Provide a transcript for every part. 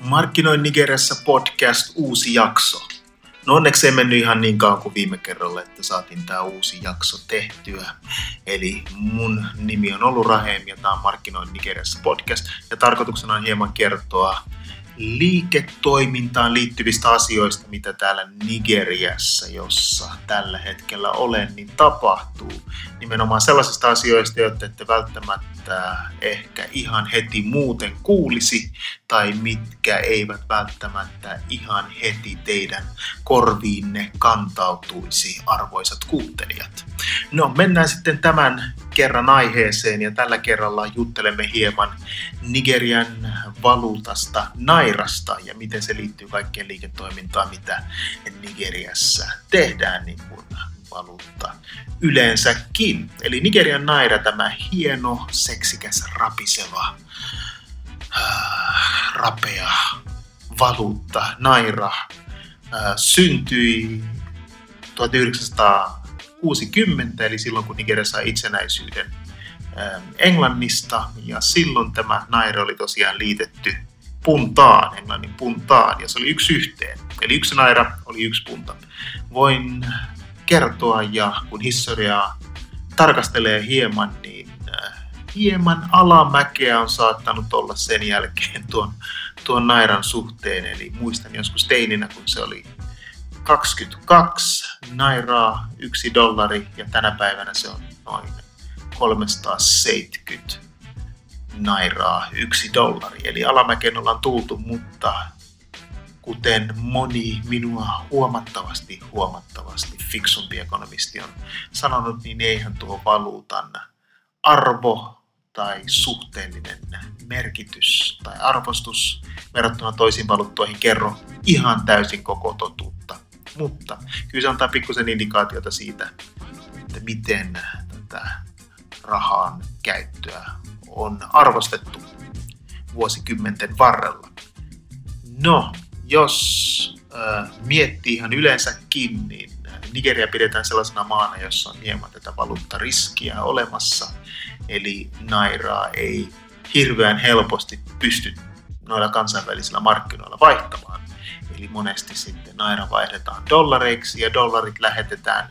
Markkinoin Nigeriassa podcast uusi jakso. No onneksi ei mennyt ihan niin kauan kuin viime kerralla, että saatiin tämä uusi jakso tehtyä. Eli mun nimi on ollut Raheem ja tämä on Markkinoin Nigeriassa podcast. Ja tarkoituksena on hieman kertoa liiketoimintaan liittyvistä asioista, mitä täällä Nigeriassa, jossa tällä hetkellä olen, niin tapahtuu. Nimenomaan sellaisista asioista, joita ette välttämättä ehkä ihan heti muuten kuulisi, tai mitkä eivät välttämättä ihan heti teidän korviinne kantautuisi, arvoisat kuuntelijat. No, mennään sitten tämän kerran aiheeseen, ja tällä kerralla juttelemme hieman Nigerian valuutasta, nairasta, ja miten se liittyy kaikkeen liiketoimintaan, mitä Nigeriassa tehdään niin kuin valuutta yleensäkin. Eli Nigerian naira, tämä hieno, seksikäs, rapiseva, äh, rapea valuutta, naira, äh, syntyi 1960, eli silloin kun Nigeria sai itsenäisyyden äh, Englannista, ja silloin tämä naira oli tosiaan liitetty puntaan, englannin puntaan, ja se oli yksi yhteen. Eli yksi naira oli yksi punta. Voin kertoa ja kun historiaa tarkastelee hieman, niin äh, hieman alamäkeä on saattanut olla sen jälkeen tuon, tuon Nairan suhteen. Eli muistan joskus teininä, kun se oli 22 Nairaa, yksi dollari ja tänä päivänä se on noin 370 Nairaa, yksi dollari. Eli alamäkeen ollaan tultu, mutta kuten moni minua huomattavasti, huomattavasti fiksumpi ekonomisti on sanonut, niin eihän tuo valuutan arvo tai suhteellinen merkitys tai arvostus verrattuna toisiin valuuttoihin kerro ihan täysin koko totuutta. Mutta kyllä se antaa pikkusen indikaatiota siitä, että miten tätä rahan käyttöä on arvostettu vuosikymmenten varrella. No, jos äh, miettii ihan yleensäkin, niin Nigeria pidetään sellaisena maana, jossa on hieman tätä valuuttariskiä olemassa. Eli nairaa ei hirveän helposti pysty noilla kansainvälisillä markkinoilla vaihtamaan. Eli monesti sitten naira vaihdetaan dollareiksi ja dollarit lähetetään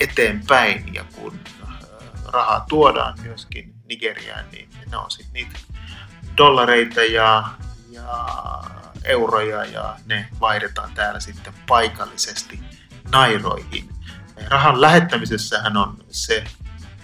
eteenpäin. Ja kun rahaa tuodaan myöskin Nigeriaan, niin ne on sitten niitä dollareita ja, ja euroja ja ne vaihdetaan täällä sitten paikallisesti nairoihin. Rahan lähettämisessähän on se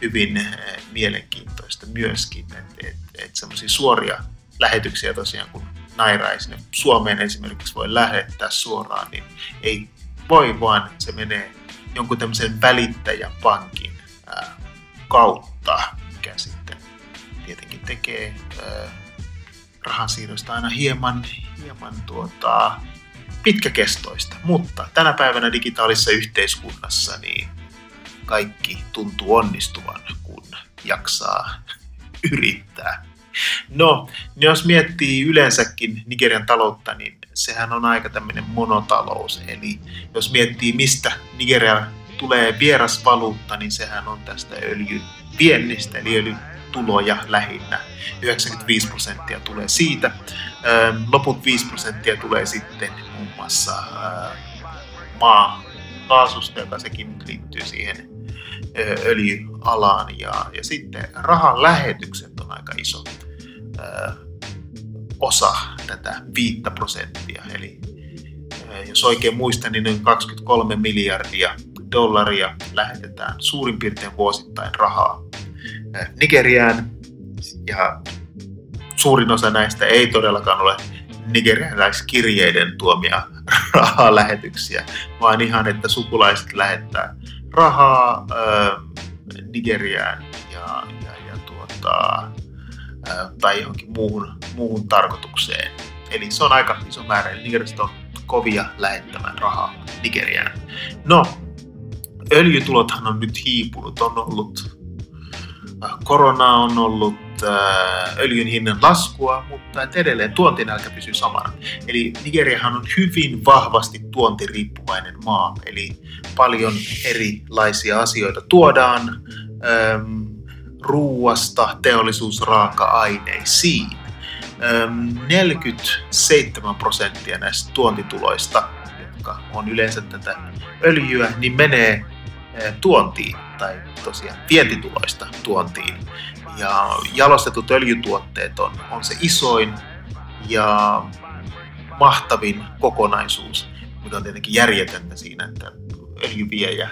hyvin eh, mielenkiintoista myöskin, että et, et semmoisia suoria lähetyksiä tosiaan, kun naira ei sinne Suomeen esimerkiksi voi lähettää suoraan, niin ei voi, vaan se menee jonkun tämmöisen välittäjäpankin ää, kautta, mikä sitten tietenkin tekee ää, rahansiirroista aina hieman, hieman tuota, pitkäkestoista. Mutta tänä päivänä digitaalisessa yhteiskunnassa niin kaikki tuntuu onnistuvan, kun jaksaa yrittää. No, jos miettii yleensäkin Nigerian taloutta, niin sehän on aika tämmöinen monotalous. Eli jos miettii, mistä Nigeria tulee vierasvaluutta, niin sehän on tästä öljyn viennistä, eli öljyn tuloja lähinnä. 95 prosenttia tulee siitä. Loput 5 prosenttia tulee sitten muun muassa maakaasusta, joka sekin liittyy siihen öljyalaan. Ja, ja sitten rahan lähetykset on aika iso osa tätä 5 prosenttia. Eli jos oikein muistan, niin noin 23 miljardia dollaria lähetetään suurin piirtein vuosittain rahaa Nigeriaan ja suurin osa näistä ei todellakaan ole nigerialaiskirjeiden tuomia rahaa lähetyksiä, vaan ihan, että sukulaiset lähettää rahaa äh, Nigeriaan ja, ja, ja tuota, tai johonkin muuhun, muuhun tarkoitukseen. Eli se on aika iso määrä, eli Nigeriasta on kovia lähettämään rahaa Nigeriaan. No, öljytulothan on nyt hiipunut, on ollut korona on ollut öljyn hinnan laskua, mutta edelleen tuontinälkä pysyy samana. Eli Nigeriahan on hyvin vahvasti tuontiriippuvainen maa, eli paljon erilaisia asioita tuodaan ähm, ruuasta teollisuusraaka-aineisiin. Ähm, 47 prosenttia näistä tuontituloista, jotka on yleensä tätä öljyä, niin menee tuontiin tai tosiaan vientituloista tuontiin. Ja jalostetut öljytuotteet on, on se isoin ja mahtavin kokonaisuus, mikä on tietenkin järjetöntä siinä, että öljyviejä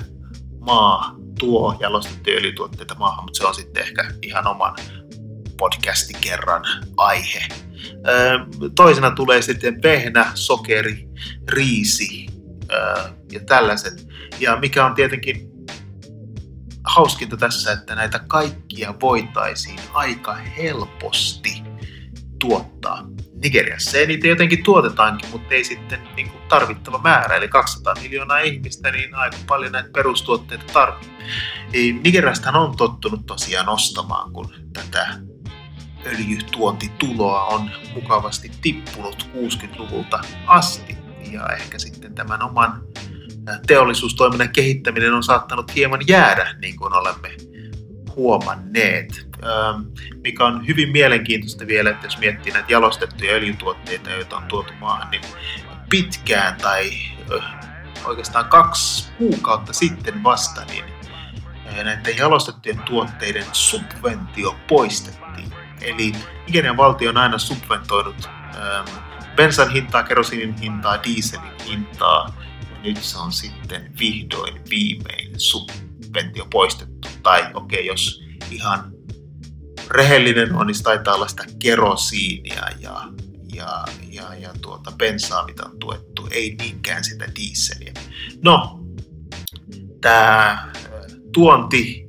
maa tuo jalostettuja öljytuotteita maahan, mutta se on sitten ehkä ihan oman podcasti kerran aihe. Toisena tulee sitten vehnä, sokeri, riisi ja tällaiset. Ja mikä on tietenkin hauskinta tässä, että näitä kaikkia voitaisiin aika helposti tuottaa Nigeriassa. Ja niitä jotenkin tuotetaankin, mutta ei sitten niin kuin tarvittava määrä. Eli 200 miljoonaa ihmistä, niin aika paljon näitä perustuotteita tarvitsee. Nigeriasta on tottunut tosiaan ostamaan, kun tätä öljytuontituloa on mukavasti tippunut 60-luvulta asti. Ja ehkä sitten tämän oman teollisuustoiminnan kehittäminen on saattanut hieman jäädä, niin kuin olemme huomanneet. Mikä on hyvin mielenkiintoista vielä, että jos miettii näitä jalostettuja öljytuotteita, joita on tuotu maahan, niin pitkään tai oikeastaan kaksi kuukautta sitten vasta, niin näiden jalostettujen tuotteiden subventio poistettiin. Eli Nigerian valtio on aina subventoinut bensan hintaa, kerosinin hintaa, dieselin hintaa, nyt se on sitten vihdoin viimein subventio poistettu. Tai okei, okay, jos ihan rehellinen on, niin taitaa olla sitä kerosiinia ja, ja, ja, ja tuota bensaa, mitä on tuettu, ei niinkään sitä dieseliä. No, tämä tuonti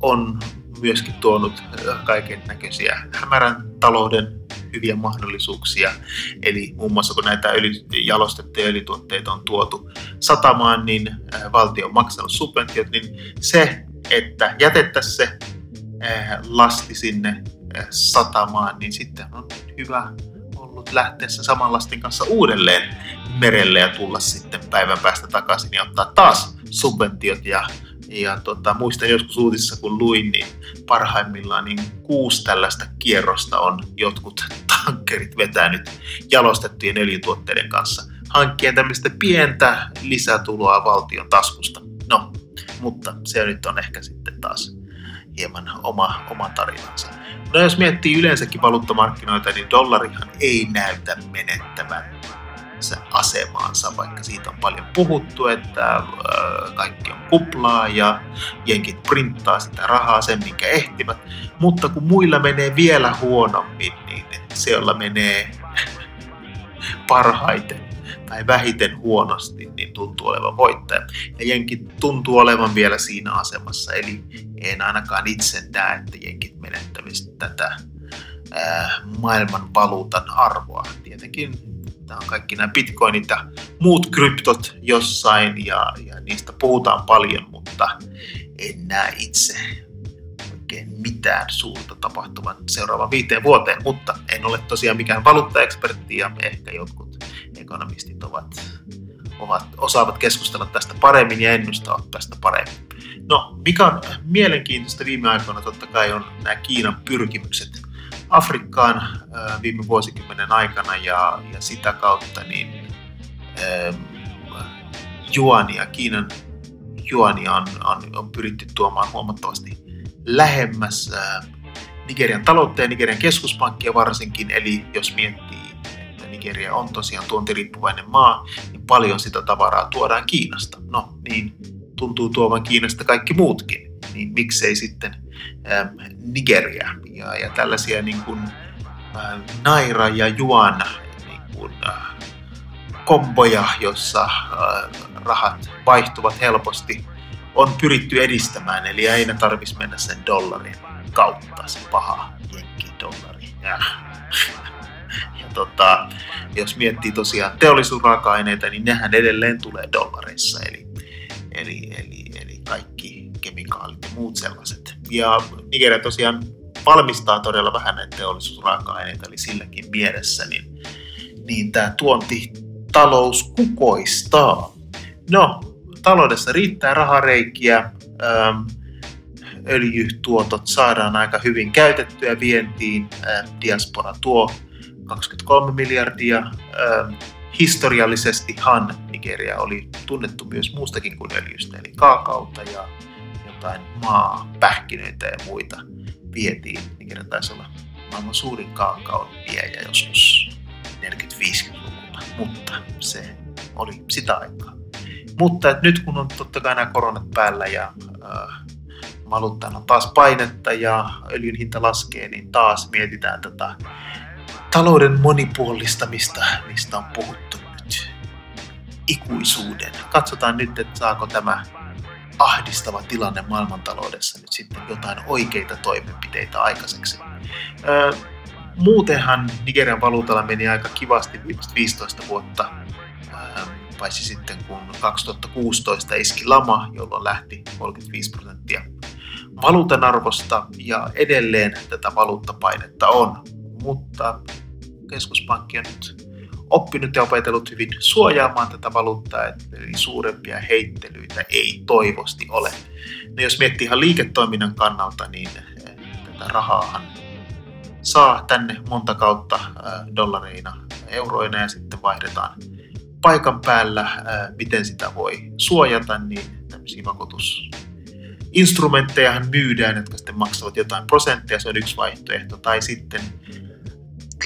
on myöskin tuonut kaiken näköisiä hämärän talouden hyviä mahdollisuuksia. Eli muun muassa kun näitä öljy, jalostettuja öljytuotteita on tuotu satamaan, niin valtio on maksanut subventiot, niin se, että jätettäisiin se lasti sinne satamaan, niin sitten on hyvä ollut lähteä sen saman lastin kanssa uudelleen merelle ja tulla sitten päivän päästä takaisin ja ottaa taas subventiot ja ja tota, muistan joskus uutisissa, kun luin, niin parhaimmillaan niin kuusi tällaista kierrosta on jotkut tankkerit vetänyt jalostettujen öljytuotteiden kanssa hankkien tämmöistä pientä lisätuloa valtion taskusta. No, mutta se nyt on ehkä sitten taas hieman oma, oma tarinansa. No jos miettii yleensäkin valuuttamarkkinoita, niin dollarihan ei näytä menettävän asemaansa, vaikka siitä on paljon puhuttu, että kaikki on kuplaa ja jenkit printtaa sitä rahaa sen, minkä ehtivät. Mutta kun muilla menee vielä huonommin, niin se, jolla menee parhaiten tai vähiten huonosti, niin tuntuu olevan voittaja. Ja jenkit tuntuu olevan vielä siinä asemassa, eli en ainakaan itse näe, että jenkit menettävistä tätä maailman valuutan arvoa. Tietenkin Tämä on kaikki nämä bitcoinit ja muut kryptot jossain ja, ja niistä puhutaan paljon, mutta en näe itse oikein mitään suurta tapahtuman seuraavan viiteen vuoteen, mutta en ole tosiaan mikään valuuttaekspertti ja ehkä jotkut ekonomistit ovat, ovat, osaavat keskustella tästä paremmin ja ennustaa tästä paremmin. No, mikä on mielenkiintoista viime aikoina totta kai on nämä Kiinan pyrkimykset Afrikkaan viime vuosikymmenen aikana ja, ja sitä kautta niin juania, Kiinan juania on, on, on pyritty tuomaan huomattavasti lähemmäs Nigerian taloutta ja Nigerian keskuspankkia varsinkin, eli jos miettii, Nigeria on tosiaan tuontiriippuvainen maa, niin paljon sitä tavaraa tuodaan Kiinasta. No niin, tuntuu tuovan Kiinasta kaikki muutkin, niin miksei sitten Ähm, Nigeria ja, ja tällaisia niin kuin, äh, Naira ja Juan niin kuin, äh, komboja, jossa äh, rahat vaihtuvat helposti, on pyritty edistämään, eli aina tarvitsisi mennä sen dollarin kautta, se paha jenkki-dollari. Ja, ja tota, jos miettii tosiaan teollisuusraaka-aineita, niin nehän edelleen tulee dollareissa, eli, eli, eli, eli kaikki kemikaalit ja muut sellaiset. Ja Nigeria tosiaan valmistaa todella vähän näitä teollisuusraaka-aineita, eli silläkin mielessä, niin, niin tämä tuontitalous kukoistaa. No, taloudessa riittää rahareikiä, ähm, öljytuotot saadaan aika hyvin käytettyä vientiin, äh, diaspora tuo 23 miljardia, ähm, historiallisestihan Nigeria oli tunnettu myös muustakin kuin öljystä, eli kaakauta ja jotain maa, pähkinöitä ja muita vietiin. Nigeria taisi olla maailman suurin kaakaon viejä joskus 40-50-luvulla, mutta se oli sitä aikaa. Mutta että nyt kun on totta kai nämä koronat päällä ja äh, valuuttaan on taas painetta ja öljyn hinta laskee, niin taas mietitään tätä talouden monipuolistamista, mistä on puhuttu nyt ikuisuuden. Katsotaan nyt, että saako tämä ahdistava tilanne maailmantaloudessa nyt sitten jotain oikeita toimenpiteitä aikaiseksi. Öö, muutenhan Nigerian valuutalla meni aika kivasti 15 vuotta, öö, paitsi sitten kun 2016 iski lama, jolloin lähti 35 prosenttia valuutan arvosta ja edelleen tätä valuuttapainetta on, mutta keskuspankki on nyt oppinut ja opetellut hyvin suojaamaan tätä valuuttaa, eli suurempia heittelyitä ei toivosti ole. No jos miettii ihan liiketoiminnan kannalta, niin eh, tätä rahaahan saa tänne monta kautta eh, dollareina, euroina ja sitten vaihdetaan paikan päällä, eh, miten sitä voi suojata, niin tämmöisiä vakuutus instrumenttejahan myydään, jotka sitten maksavat jotain prosenttia, se on yksi vaihtoehto, tai sitten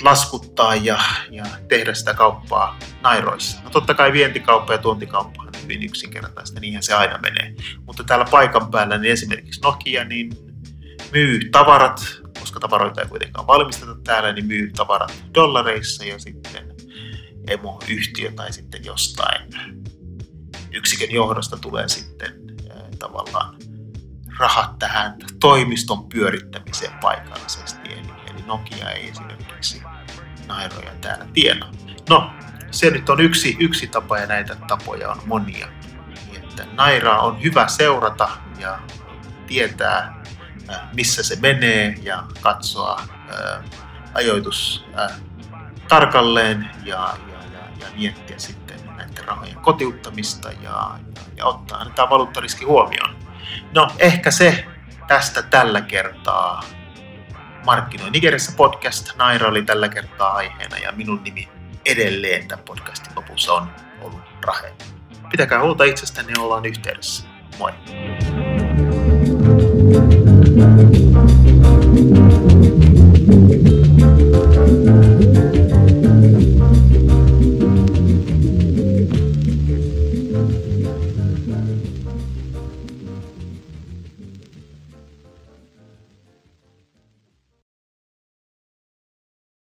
laskuttaa ja, ja tehdä sitä kauppaa nairoissa. No totta kai vientikauppa ja tuontikauppa on hyvin yksinkertaista, niinhän se aina menee. Mutta täällä paikan päällä niin esimerkiksi Nokia niin myy tavarat, koska tavaroita ei kuitenkaan valmisteta täällä, niin myy tavarat dollareissa ja sitten emoyhtiö tai sitten jostain yksikön johdosta tulee sitten tavallaan rahat tähän toimiston pyörittämiseen paikallisesti. Eli Nokia ei esimerkiksi nairoja täällä tienaa. No, se nyt on yksi, yksi tapa ja näitä tapoja on monia. Että Nairaa on hyvä seurata ja tietää, äh, missä se menee ja katsoa ää, ajoitus ää, tarkalleen ja, ja, ja, ja miettiä sitten näiden rahojen kotiuttamista ja, ja, ja ottaa tämä valuuttariski huomioon. No, ehkä se tästä tällä kertaa. Markkinoi Nigerissä podcast. Naira oli tällä kertaa aiheena ja minun nimi edelleen tämän podcastin lopussa on ollut Rahe. Pitäkää huolta itsestänne ja ollaan yhteydessä. Moi!